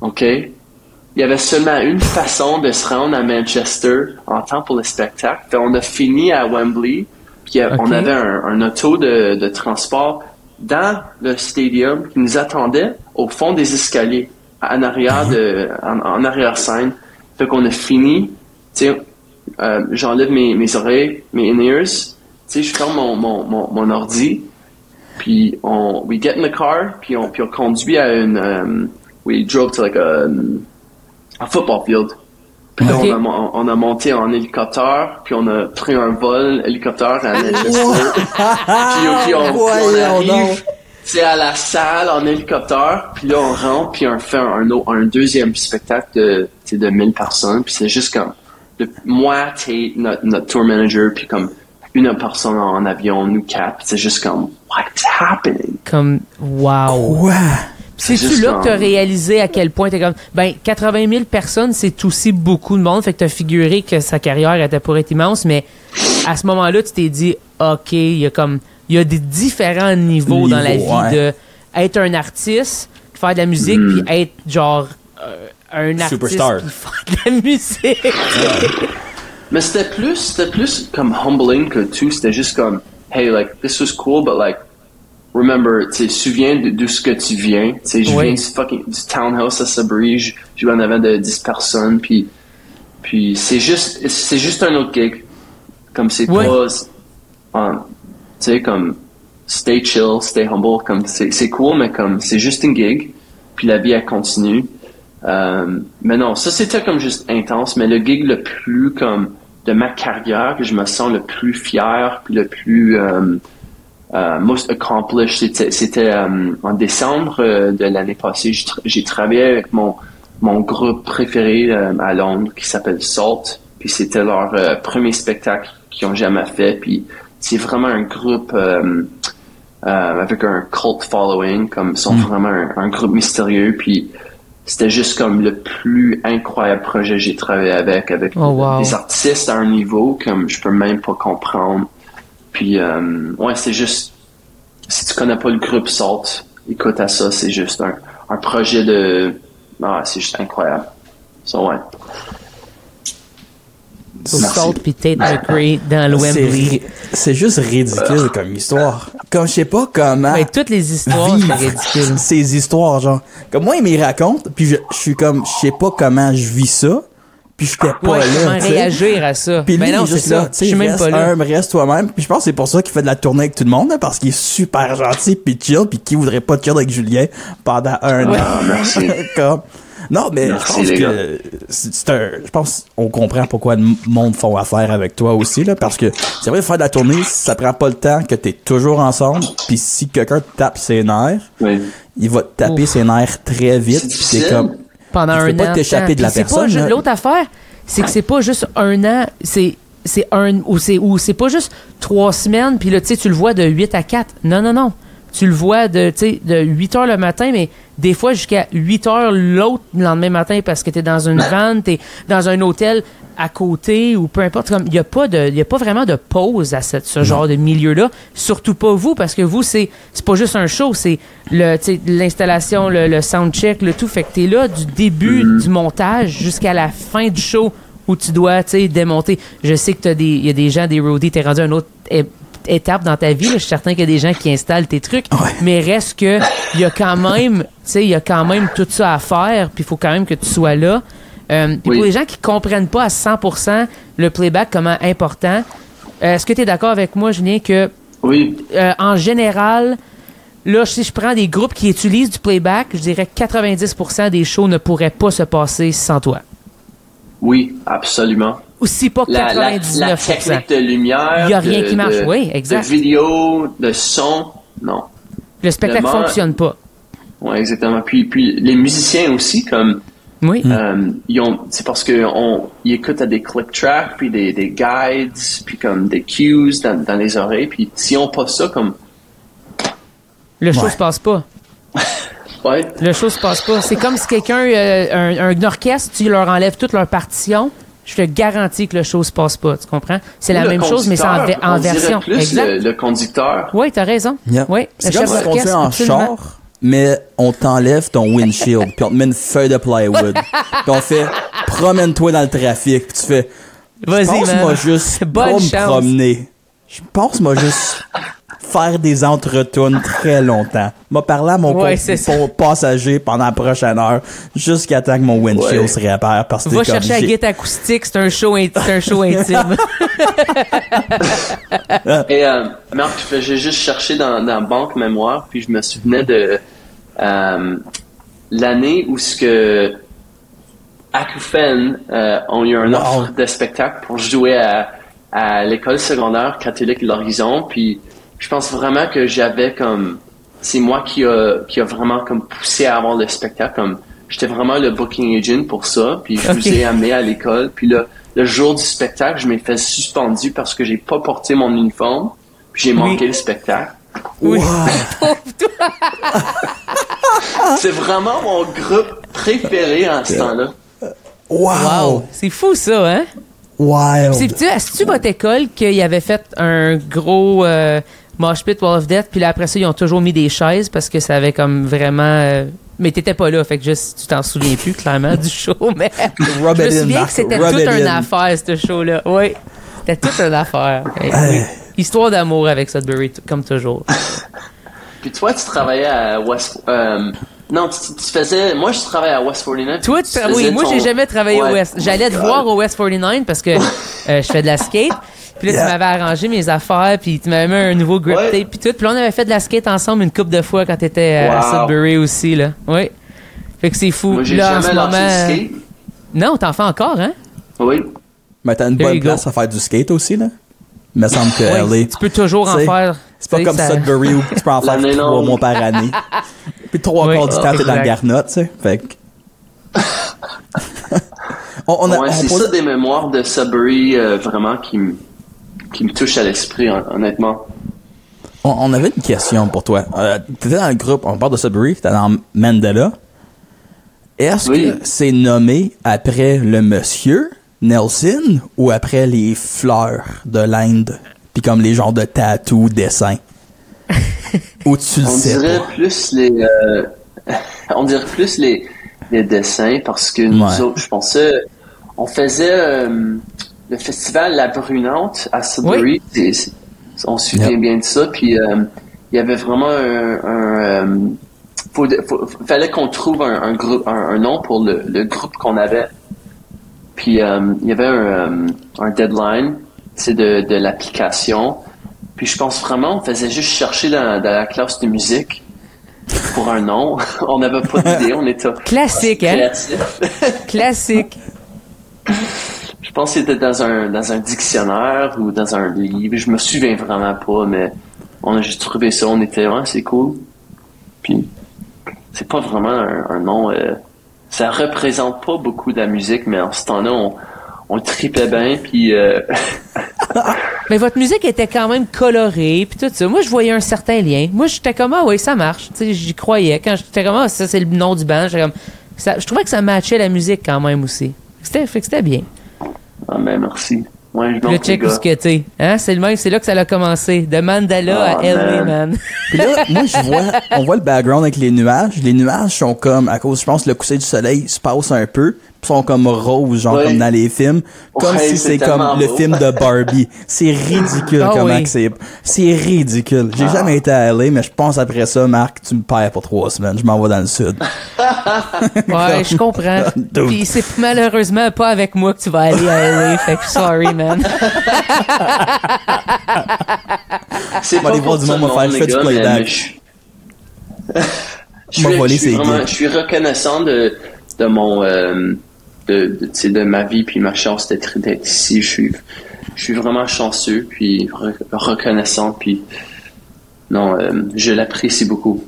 OK? Il y avait seulement une façon de se rendre à Manchester en temps pour le spectacle. on a fini à Wembley. Puis on avait un, auto de, transport dans le stadium qui nous attendait au fond des escaliers, en arrière de, en, arrière scène. Fait qu'on a fini. Euh, j'enlève mes, mes oreilles, mes in-ears, tu sais, je ferme mon, mon, mon, mon, ordi, puis on, we get in the car, puis on, puis on conduit à une, um, we drove to like a, a football field. Puis là, on, a, on a monté en hélicoptère, puis on a pris un vol hélicoptère à Manchester. puis, puis, on, puis (laughs) on arrive, c'est à la salle en hélicoptère, puis là on rentre, puis on fait un, un, un deuxième spectacle de, de 1000 personnes, puis c'est juste comme, le, moi, t'es notre, notre tour manager, puis comme une personne en avion nous capte. C'est juste comme, what's happening? Comme, wow. Quoi? C'est-tu là que tu as réalisé à quel point t'es comme, ben, 80 000 personnes, c'est aussi beaucoup de monde. Fait que tu as figuré que sa carrière était pour être immense, mais à ce moment-là, tu t'es dit, OK, il y a comme, il y a des différents niveaux dans la vie de être un artiste, faire de la musique, mm. puis être genre, euh, un artiste Superstar. qui fait de la musique. Mais c'était plus, c'était plus comme humbling que tout. C'était juste comme, hey, like, this was cool, but like, remember, tu sais, souviens de- d'où ce que tu viens. Tu sais, je Oui. viens du fucking, du townhouse à Sabri, je vais en avant de 10 personnes, puis, puis c'est juste, c'est juste un autre gig. Comme c'est Oui. pas, um, tu sais, comme, stay chill, stay humble, comme, c'est c'est cool, mais comme, c'est juste une gig, puis la vie, elle continue. Euh, mais non, ça c'était comme juste intense, mais le gig le plus comme de ma carrière que je me sens le plus fier puis le plus euh, euh, most accomplished, c'était, euh, en décembre de l'année passée. J'ai, tra- j'ai travaillé avec mon mon groupe préféré à Londres qui s'appelle Salt, puis c'était leur premier spectacle qu'ils ont jamais fait, puis c'est vraiment un groupe avec un cult following, comme ils sont vraiment un, un groupe mystérieux, puis c'était juste comme le plus incroyable projet que j'ai travaillé avec, avec Oh, wow. des artistes à un niveau comme je peux même pas comprendre. Puis, euh, ouais, c'est juste, si tu connais pas le groupe Salt, écoute à ça, c'est juste un, un projet de, ah, c'est juste incroyable. So, ouais. Salt puis Tate McRae dans le C'est Wembley. ri- C'est juste ridicule comme histoire. Comme je sais pas comment. Ben, toutes les histoires, vivre c'est ridicule. Ces histoires, genre. Comme moi, il m'y raconte, puis je, je suis comme, je sais pas comment je vis ça, puis j'étais pas Ouais, là. comment réagir à ça? Puis lui, ben il non, est juste là, Je suis même reste pas là. reste toi-même. Puis je pense que c'est pour ça qu'il fait de la tournée avec tout le monde, hein, parce qu'il est super gentil, puis chill, puis qui voudrait pas chill avec Julien pendant un Ouais. an. Ah. (laughs) Comme- Non, mais Merci, je pense que c'est un, je pense on comprend pourquoi le monde font affaire avec toi aussi là, parce que c'est vrai faire de la tournée, ça prend pas le temps que t'es toujours ensemble, puis si quelqu'un te tape ses nerfs, Oui. il va te taper Ouf. ses nerfs très vite, C'est puis c'est difficile. comme pendant Tu un peux an. pas t'échapper de la Puis c'est pas personne. L'autre affaire, c'est que c'est pas juste un an, c'est c'est un ou c'est ou c'est pas juste trois semaines puis là tu sais tu le vois de 8 à 4. Non non non. Tu le vois de tu sais de 8 heures le matin mais des fois jusqu'à 8 heures l'autre le lendemain matin parce que tu es dans une (coughs) vanne, tu es dans un hôtel à côté ou peu importe. Comme il y a pas de y a pas vraiment de pause à cette, ce genre de milieu là surtout pas vous parce que vous c'est c'est pas juste un show c'est tu l'installation le, le sound check le tout. Fait que t'es là du début du montage jusqu'à la fin du show où tu dois tu démonter. Je sais que t'as des il y a des gens des roadies t'es rendu à une autre é- étape dans ta vie là. je suis certain qu'il y a des gens qui installent tes trucs Ouais. mais reste que il y a quand même tu sais il y a quand même tout ça à faire puis il faut quand même que tu sois là euh, puis Oui. pour les gens qui comprennent pas à 100% le playback comment important euh, est-ce que tu es d'accord avec moi Julien que Oui. euh, en général, là, si je prends des groupes qui utilisent du playback, je dirais que 90% des shows ne pourraient pas se passer sans toi? Oui, absolument. Ou si pas La, la, la 99%. technique de lumière. Il y a rien de- qui marche. de- Oui, exact. De vidéo, de son, non. le spectacle Vraiment- fonctionne pas. Ouais, exactement. Puis, puis les musiciens aussi, comme Oui. euh, ils ont, c'est parce que on, ils écoutent à des click tracks, puis des, des guides, puis comme des cues dans, dans les oreilles. Puis si on pas ça, comme Le show Ouais. se passe pas. (laughs) ouais, Le show se passe pas. C'est comme si quelqu'un, euh, un, un orchestre, tu leur enlèves toute leur partition. Je te garantis que le show se passe pas. Tu comprends? C'est la même chose, mais c'est en, ve- en version. Plus exact. Le, le conducteur. Oui, t'as raison. Yeah. Oui, C'est le comme chef si on fait en absolument. char, mais on t'enlève ton windshield, puis on te met une feuille de plywood. puis on fait promène-toi dans le trafic, puis tu fais Vas-y, pense-moi juste Bonne pas me promener. Je pense-moi juste faire des entretournes très longtemps. M'a parlé à mon Ouais, co- passager pendant la prochaine heure jusqu'à temps que mon windshield Ouais. se répare parce que Va chercher la guitare acoustique, c'est un show, int- c'est un show (laughs) intime. (laughs) Et euh, Marc, j'ai juste cherché dans, dans Banque Mémoire, puis je me souvenais de euh, l'année où ce que Acoufen euh, ont eu un Wow. offre de spectacle pour jouer à, à l'école secondaire catholique de l'Horizon, puis je pense vraiment que j'avais comme c'est moi qui a qui a vraiment comme poussé à avoir le spectacle comme j'étais vraiment le booking agent pour ça puis je vous ai amené à l'école puis le le jour du spectacle je m'ai fait suspendu parce que j'ai pas porté mon uniforme puis j'ai manqué le spectacle Oui. (laughs) (laughs) c'est vraiment mon groupe préféré en ce temps-là Wow! Wow. C'est fou, ça, hein? Wow! C'est, tu est-tu votre école qu'il avait fait un gros euh, mosh pit Wall of Death, puis là, après ça, ils ont toujours mis des chaises parce que ça avait comme vraiment euh, Mais t'étais pas là, fait que juste, tu t'en souviens plus clairement du show, mais (laughs) Rub je me in, souviens que c'était toute une affaire, ce show-là. Oui, c'était toute une affaire. (laughs) Hey. oui. Histoire d'amour avec Sudbury, comme toujours. (laughs) Puis toi, tu travaillais à West. euh, non, tu, tu faisais. Moi, je travaillais à West 49. Toi, tu oui, moi, j'ai jamais travaillé au West. J'allais te voir au West 49 parce que euh, je fais de la skate. Puis là, Yeah. tu m'avais arrangé mes affaires, puis tu m'avais mis un nouveau grip Ouais. tape, puis tout. Puis là, on avait fait de la skate ensemble une couple de fois quand t'étais euh, à Wow. Sudbury aussi, là. Oui. Fait que c'est fou. Moi, là, en ce moment. skate. Non, t'en fais encore, hein? Oui. Mais t'as une There bonne go. place à faire du skate aussi, là. Il me semble que Oui, LA. tu peux toujours en faire. C'est pas comme ça- Sudbury où tu peux en (laughs) faire trois mois par année. (laughs) Puis trois Oui, quarts du temps, t'es dans le garnot, tu sais. Fait que. (laughs) on, on a, ouais, c'est pose- ça des mémoires de Sudbury euh, vraiment qui me qui me touchent à l'esprit, hon- honnêtement. on, on avait une question pour toi. Euh, t'étais dans le groupe, on parle de Sudbury, t'étais dans Mandela. Est-ce Oui. que c'est nommé après le monsieur Nelson ou après les fleurs de l'Inde? Puis comme les genres de tatous, dessins? (laughs) ou tu le On sais dirait pas? plus les euh, (laughs) on dirait plus les, les dessins parce que nous Ouais. autres, je pensais on faisait euh, le festival La Brunante à Sudbury. C'est- on se souvient Yep. bien de ça. Puis euh, il y avait vraiment un, un, euh, faut, faut- fallait qu'on trouve un, un groupe, un, un nom pour le, le groupe qu'on avait. Puis euh, il y avait un, un deadline, c'est de, de l'application. Puis je pense vraiment, on faisait juste chercher dans, dans la classe de musique pour un nom. (laughs) on n'avait pas d'idée, on était Classique, hein? créatifs. Classique. (laughs) Je pense que c'était dans un, dans un dictionnaire ou dans un livre. Je me souviens vraiment pas, mais on a juste trouvé ça. On était, ouais, c'est cool. Puis, c'est pas vraiment un, nom. euh, ça représente pas beaucoup de la musique, mais en ce temps-là, on, on tripait bien. Puis, euh, (laughs) Mais votre musique était quand même colorée, puis tout ça. Moi, je voyais un certain lien. Moi, j'étais comme, ah oui, ça marche. J'y croyais. Quand j'étais comme, ah, ça, c'est le nom du band, j'étais comme, ça, je trouvais que ça matchait la musique quand même aussi. C'était, c'était bien. Ah, ben, merci. Ouais, je Puis le check où ce que t'es. Hein? C'est le même, c'est là que ça a commencé. De Mandala Oh, à LA, man. man. (laughs) Puis là, moi, je vois, on voit le background avec les nuages. Les nuages sont comme, à cause, je pense, le coucher du soleil se passe un peu. Sont comme roses, genre Ouais. comme dans les films. Comme Ouais, si c'est comme le film de Barbie. C'est ridicule Ah comment oui. que c'est. C'est ridicule. J'ai jamais été à LA, mais je pense après ça, Marc, tu me perds pour trois semaines. Je m'en vais dans le sud. (laughs) Ouais, je comprends. Puis c'est malheureusement pas avec moi que tu vas aller à LA. Fait que sorry, man. C'est va aller voir pour du monde, va faire fait du playback. je- (laughs) suis- vraiment- je suis reconnaissant de, de mon euh, de, de, tu ma vie puis ma chance d'être d'être ici. Je suis je suis vraiment chanceux puis re- reconnaissant puis non euh, je l'apprécie beaucoup.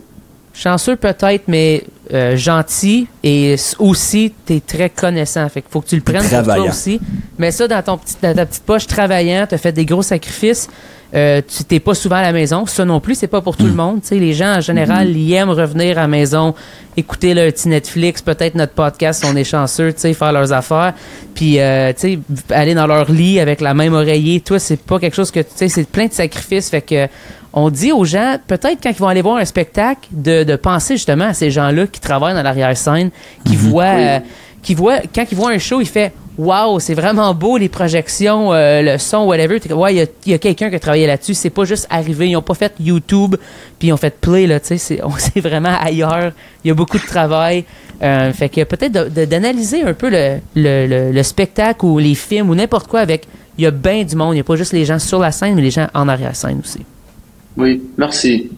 Chanceux peut-être, mais euh, gentil et aussi t'es très connaissant. Fait qu'il faut que tu le prennes pour toi aussi. Mais ça dans ton petit, dans ta petite poche, travaillant, t'as fait des gros sacrifices. Euh, tu t'es pas souvent à la maison. Ça non plus, c'est pas pour tout le monde. Tu sais, les gens en général, ils aiment revenir à la maison, écouter leur petit Netflix, peut-être notre podcast, si on est chanceux, faire leurs affaires, puis euh, aller dans leur lit avec la même oreiller. Toi, c'est pas quelque chose que tu sais, c'est plein de sacrifices. Fait que on dit aux gens, peut-être quand ils vont aller voir un spectacle, de, de penser justement à ces gens-là qui travaillent dans l'arrière-scène, qui voient, Oui. euh, qui voient, quand ils voient un show, ils font Waouh, c'est vraiment beau les projections, euh, le son, whatever. Ouais, il y a, il y a quelqu'un qui a travaillé là-dessus. C'est pas juste arrivé. Ils ont pas fait YouTube puis ils ont fait play là. Tu sais, c'est on- (laughs) c'est vraiment ailleurs. Il y a beaucoup de travail. Euh, fait que peut-être de- de- d'analyser un peu le, le, le, le spectacle ou les films ou n'importe quoi avec. Il y a bien du monde. Il y a pas juste les gens sur la scène, mais les gens en arrière-scène aussi. Oui, merci.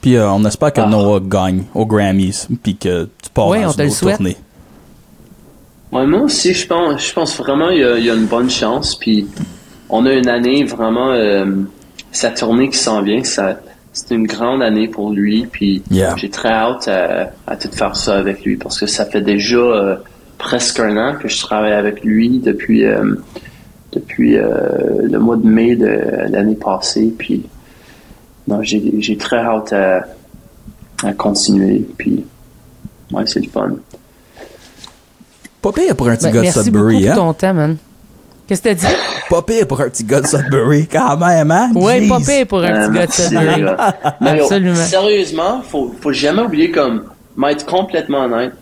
Puis euh, on espère que Ah. Noah gagne aux Grammys. Puis que tu pars Ouais, dans on une te le souhaite. tournée. Ouais, moi aussi, je pense, je pense vraiment il y a, il y a une bonne chance. Puis on a une année vraiment, euh, sa tournée qui s'en vient, ça, c'est une grande année pour lui. Puis Yeah. j'ai très hâte à, à tout faire ça avec lui parce que ça fait déjà euh, presque un an que je travaille avec lui depuis euh, depuis le mois de mai de l'année passée. Puis non, j'ai j'ai très hâte à, à continuer. Puis ouais, c'est le fun. Pas pire pour un petit Ben, gars de merci beaucoup Sudbury, pour hein? ton temps, man. Qu'est-ce que t'as dit? (laughs) Pas pire pour un petit gars de Sudbury, quand même, hein? Ouais, Jeez. pas pire pour un petit gars de Sudbury. (laughs) yo, Absolument. sérieusement, faut, faut jamais oublier comme être complètement honnête,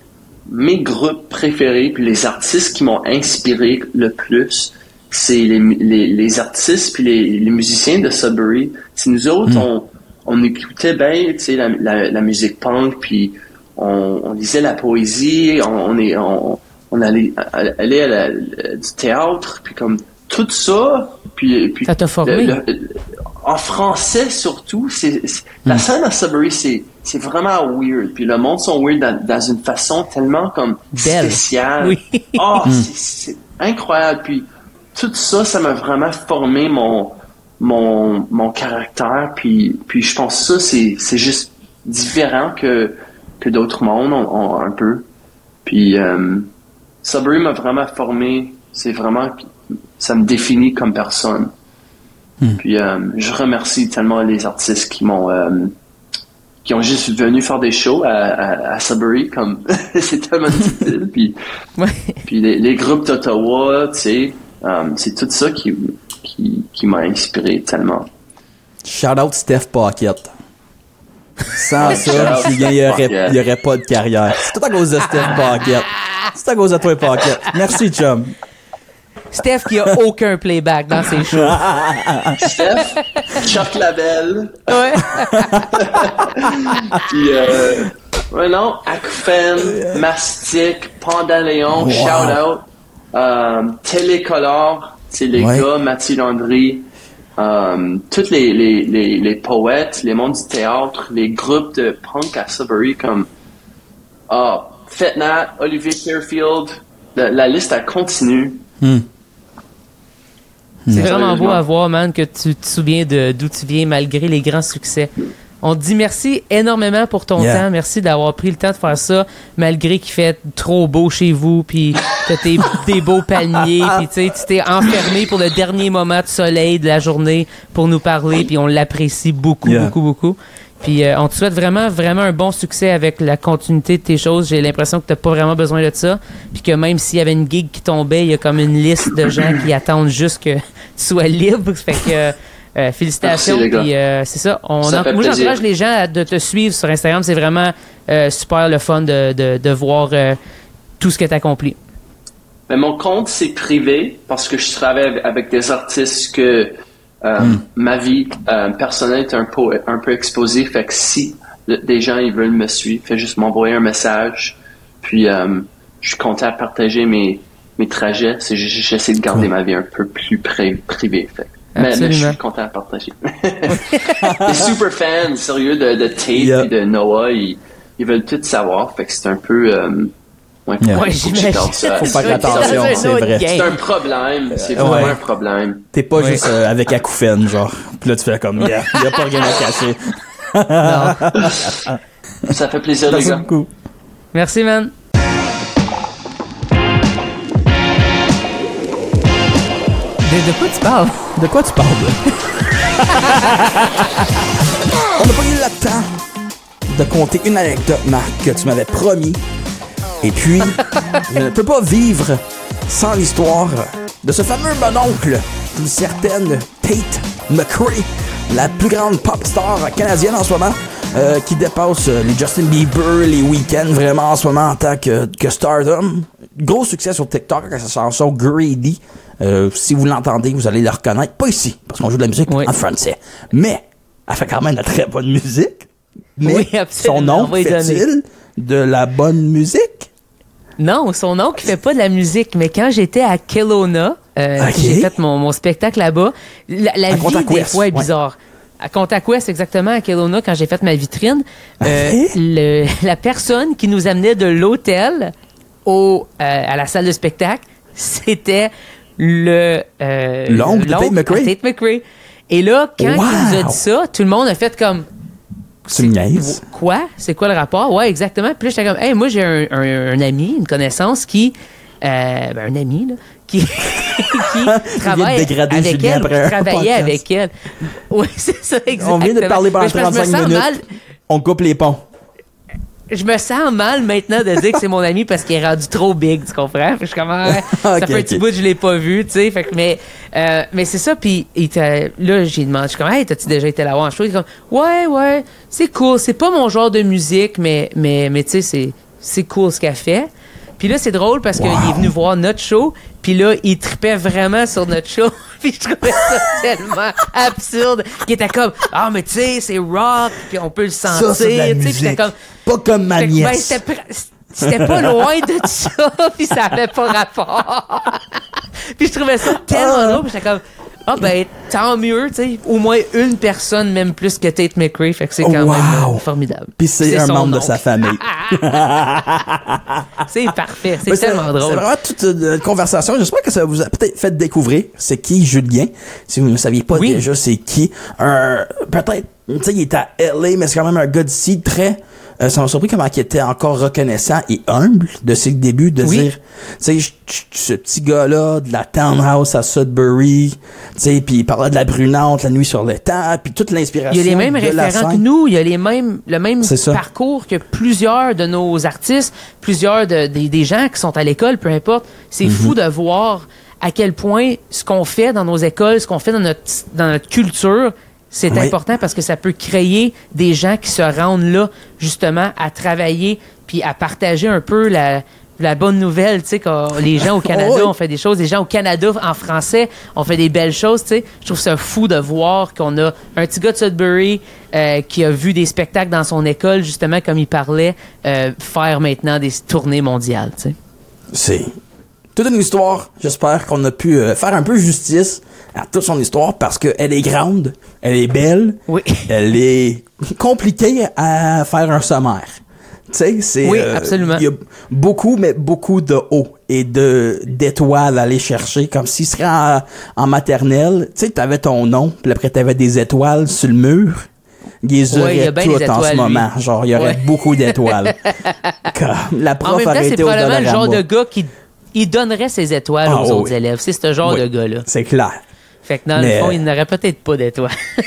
mes groupes préférés puis les artistes qui m'ont inspiré le plus, c'est les, les, les, artistes puis les, les, musiciens de Sudbury. C'est nous autres, Hmm. on, on écoutait bien, tu sais, la, la, la musique punk, puis on, on lisait la poésie, on, on est, on, on allait, allait à la- du théâtre, puis comme tout ça, puis, puis Ça t'a formé? le- le- en français surtout, c'est c'est- la scène à Sudbury, c'est c'est vraiment weird. Puis le monde sont weird dans, dans une façon tellement comme Belle. spéciale. Oui. Oh, (laughs) c'est- c'est incroyable. Puis tout ça, ça m'a vraiment formé mon mon mon caractère. Puis puis je pense que ça c'est c'est juste différent que que d'autres mondes ont, ont un peu. Puis euh, Sudbury m'a vraiment formé. C'est vraiment ça me définit comme personne. Puis euh, je remercie tellement les artistes qui m'ont euh, qui ont juste venu faire des shows à, à, à Sudbury comme (laughs) c'est tellement difficile. Puis (laughs) Ouais. puis les, les groupes d'Ottawa, tu sais, euh, c'est tout ça qui qui, qui m'a inspiré tellement. Shout out Steph Pocket. Sans ça, il n'y aurait, Pocket. il y aurait pas de carrière. C'est tout à cause de Steph Pocket. C'est à cause de toi, Pocket. Merci, chum. Steph qui a aucun playback dans ses shows. (laughs) Steph, Chuck Labelle, Ouais. (laughs) puis euh, ouais non, Acfen, Mastic, Pandaléon, Wow. shout out, euh, Télécolore, c'est les Ouais. gars, Mathieu Landry, euh, tous les, les, les, les poètes, les mondes du théâtre, les groupes de punk à Sudbury comme ah, Fetnat, Olivier Fairfield, la, la liste elle continue. Hmm. C'est vraiment beau à voir, man, que tu te souviens de d'où tu viens malgré les grands succès. On te dit merci énormément pour ton Yeah. temps. Merci d'avoir pris le temps de faire ça, malgré qu'il fait trop beau chez vous, puis que t'es (laughs) des beaux palmiers, puis tu t'es enfermé pour le dernier moment de soleil de la journée pour nous parler, puis on l'apprécie beaucoup, Yeah. beaucoup, beaucoup. Puis euh, on te souhaite vraiment, vraiment un bon succès avec la continuité de tes choses. J'ai l'impression que t'as pas vraiment besoin de ça. Puis que même s'il y avait une gig qui tombait, il y a comme une liste de gens qui attendent juste que tu sois libre. Fait que euh, félicitations. Merci, euh, c'est ça. On Ça en- fait moi, j'encourage les gens à de te suivre sur Instagram. C'est vraiment super le fun de, de, de voir tout ce que tu accomplis. Mais mon compte, c'est privé parce que je travaille avec des artistes que euh, ma vie euh, personnelle est un peu, un peu exposée. Fait que si le- des gens ils veulent me suivre, fait juste m'envoyer un message. Puis euh, je suis content à partager mes, mes trajets. C'est J'essaie de garder Cool. ma vie un peu plus pri- privée. Fait. Mais, mais je suis content à partager. (laughs) les super fans, sérieux, de, de Tate et de Noah, ils, ils veulent tout savoir. Fait que c'est un peu... Ouais, Yeah. faut- Ouais, j'imagine. Faut faire attention, c'est vrai. C'est un problème. C'est vraiment ouais. un problème. T'es pas Ouais. juste euh, avec acouphène, genre. Puis là, tu fais comme, il y a, y a pas rien à cacher. Non. Ça fait plaisir, les Merci gars. beaucoup. Merci, man. De, de quoi tu parles? De quoi tu parles, là? (laughs) On n'a pas eu le temps de compter une anecdote, Marc, que tu m'avais promis. Et puis, je (laughs) ne peux pas vivre sans l'histoire de ce fameux mononcle d'une certaine Tate McRae, la plus grande pop star canadienne en ce moment, euh, qui dépasse euh, les Justin Bieber, les Weeknd vraiment en ce moment en tant que, que stardom. Gros succès sur TikTok avec sa chanson Greedy. Euh, si vous l'entendez, vous allez le reconnaître. Pas ici, parce qu'on joue de la musique Oui. en français. Mais, elle fait quand même de la très bonne musique. Mais Oui, absolument. son nom fait-il de la bonne musique? Non, son nom qui fait pas de la musique, mais quand j'étais à Kelowna, euh, j'ai fait mon, mon spectacle là-bas, la, la À vie des West, fois est ouais. bizarre. À Contact West, exactement, à Kelowna, quand j'ai fait ma vitrine, euh, le- (laughs) la personne qui nous amenait de l'hôtel au, euh, à la salle de spectacle, c'était le euh, L'oncle de Tate McRae? Tate McRae. Et là, quand il nous a dit ça, tout le monde a fait comme Tu me niaises? Quoi? C'est quoi le rapport? Ouais, exactement. Puis là, j'étais comme, hey, moi, j'ai un, un- un ami, une connaissance qui. euh, ben, un ami, là, qui, (laughs) qui (laughs) travaille avec elle, (laughs) qui travaillait avec elle. Oui, c'est ça, exactement. On vient de parler pendant Mais je- je me 35 sens minutes. mal. On coupe les ponts. Je me sens mal maintenant de dire que c'est mon ami parce qu'il est rendu trop big, tu comprends? Puis je suis comme, ah, (laughs) ça Ok, fait un petit bout que je l'ai pas vu, tu sais. Fait que, mais, euh, mais c'est ça, puis là, j'ai demandé, je suis comme, hey, t'as-tu déjà été là voir en show? Il est comme, ouais, ouais, c'est cool. C'est pas mon genre de musique, mais, mais, mais tu sais, c'est, c'est cool ce qu'elle fait. Puis là, c'est drôle parce qu'il est venu voir notre show, puis là, il tripait vraiment sur notre show. (laughs) puis je trouvais ça (laughs) tellement absurde qu'il était comme, ah, mais tu sais, c'est rock, puis on peut le sentir, Ça, c'est de la tu sais. Comme, Pas comme ma ben, nièce. c'était pr- c'était pas loin de ça, (laughs) puis ça avait pas rapport. puis je trouvais ça tellement Ah. drôle, puis j'étais comme ah ben tant mieux, tu sais, au moins une personne même plus que Tate McRae, fait que c'est quand Wow. même formidable. Puis c'est un membre de sa famille. (laughs) C'est parfait, c'est tellement C'est drôle. vraiment toute une conversation. J'espère que ça vous a peut-être fait découvrir c'est qui Julien. Si vous ne saviez pas Oui. déjà c'est qui. Un, peut-être, tu sais, il est à LA, mais c'est quand même un gars d'ici très, euh, ça m'a surpris comment il était encore reconnaissant et humble de ses débuts, de Oui. dire, tu sais, ce petit gars-là de la townhouse à Sudbury, tu sais, puis il parlait de la brunante, la nuit sur le temps, puis toute l'inspiration. Il y a les mêmes référents que nous, il y a les mêmes, le même parcours que plusieurs de nos artistes, plusieurs de- des, des gens qui sont à l'école, peu importe. C'est Mhm. fou de voir à quel point ce qu'on fait dans nos écoles, ce qu'on fait dans notre, dans notre culture, c'est Oui. important parce que ça peut créer des gens qui se rendent là, justement, à travailler puis à partager un peu la, la bonne nouvelle, tu sais, quand (laughs) les gens au Canada Oui. ont fait des choses, les gens au Canada en français ont fait des belles choses, tu sais. Je trouve ça fou de voir qu'on a un petit gars de Sudbury euh, qui a vu des spectacles dans son école, justement, comme il parlait, euh, faire maintenant des tournées mondiales, tu sais. C'est toute une histoire. J'espère qu'on a pu euh, faire un peu justice à toute son histoire parce qu'elle est grande, elle est belle, Oui. (laughs) elle est compliquée à faire un sommaire. Tu sais, c'est Oui, euh, absolument. Il y a beaucoup, mais beaucoup de hauts et de d'étoiles à aller chercher, comme s'il serait en, en maternelle. Tu sais, t'avais ton nom, puis après t'avais des étoiles sur le mur. Il les Ouais, il y a bien des toutes en ce étoiles, lui. moment. Genre, il y aurait Ouais. beaucoup d'étoiles. (laughs) Comme la prof En même temps, aurait c'est probablement le genre de gars qui il donnerait ses étoiles Ah, aux autres oui. élèves. C'est ce genre Oui. de gars-là. C'est clair. Fait que dans Mais- le fond, il n'aurait peut-être pas d'étoiles. (laughs)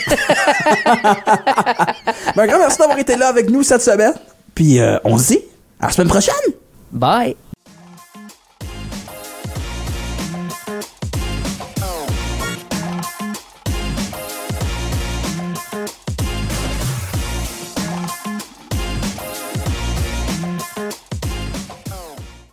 Ben, grand merci d'avoir été là avec nous cette semaine. Puis euh, on se dit à la semaine prochaine. Bye!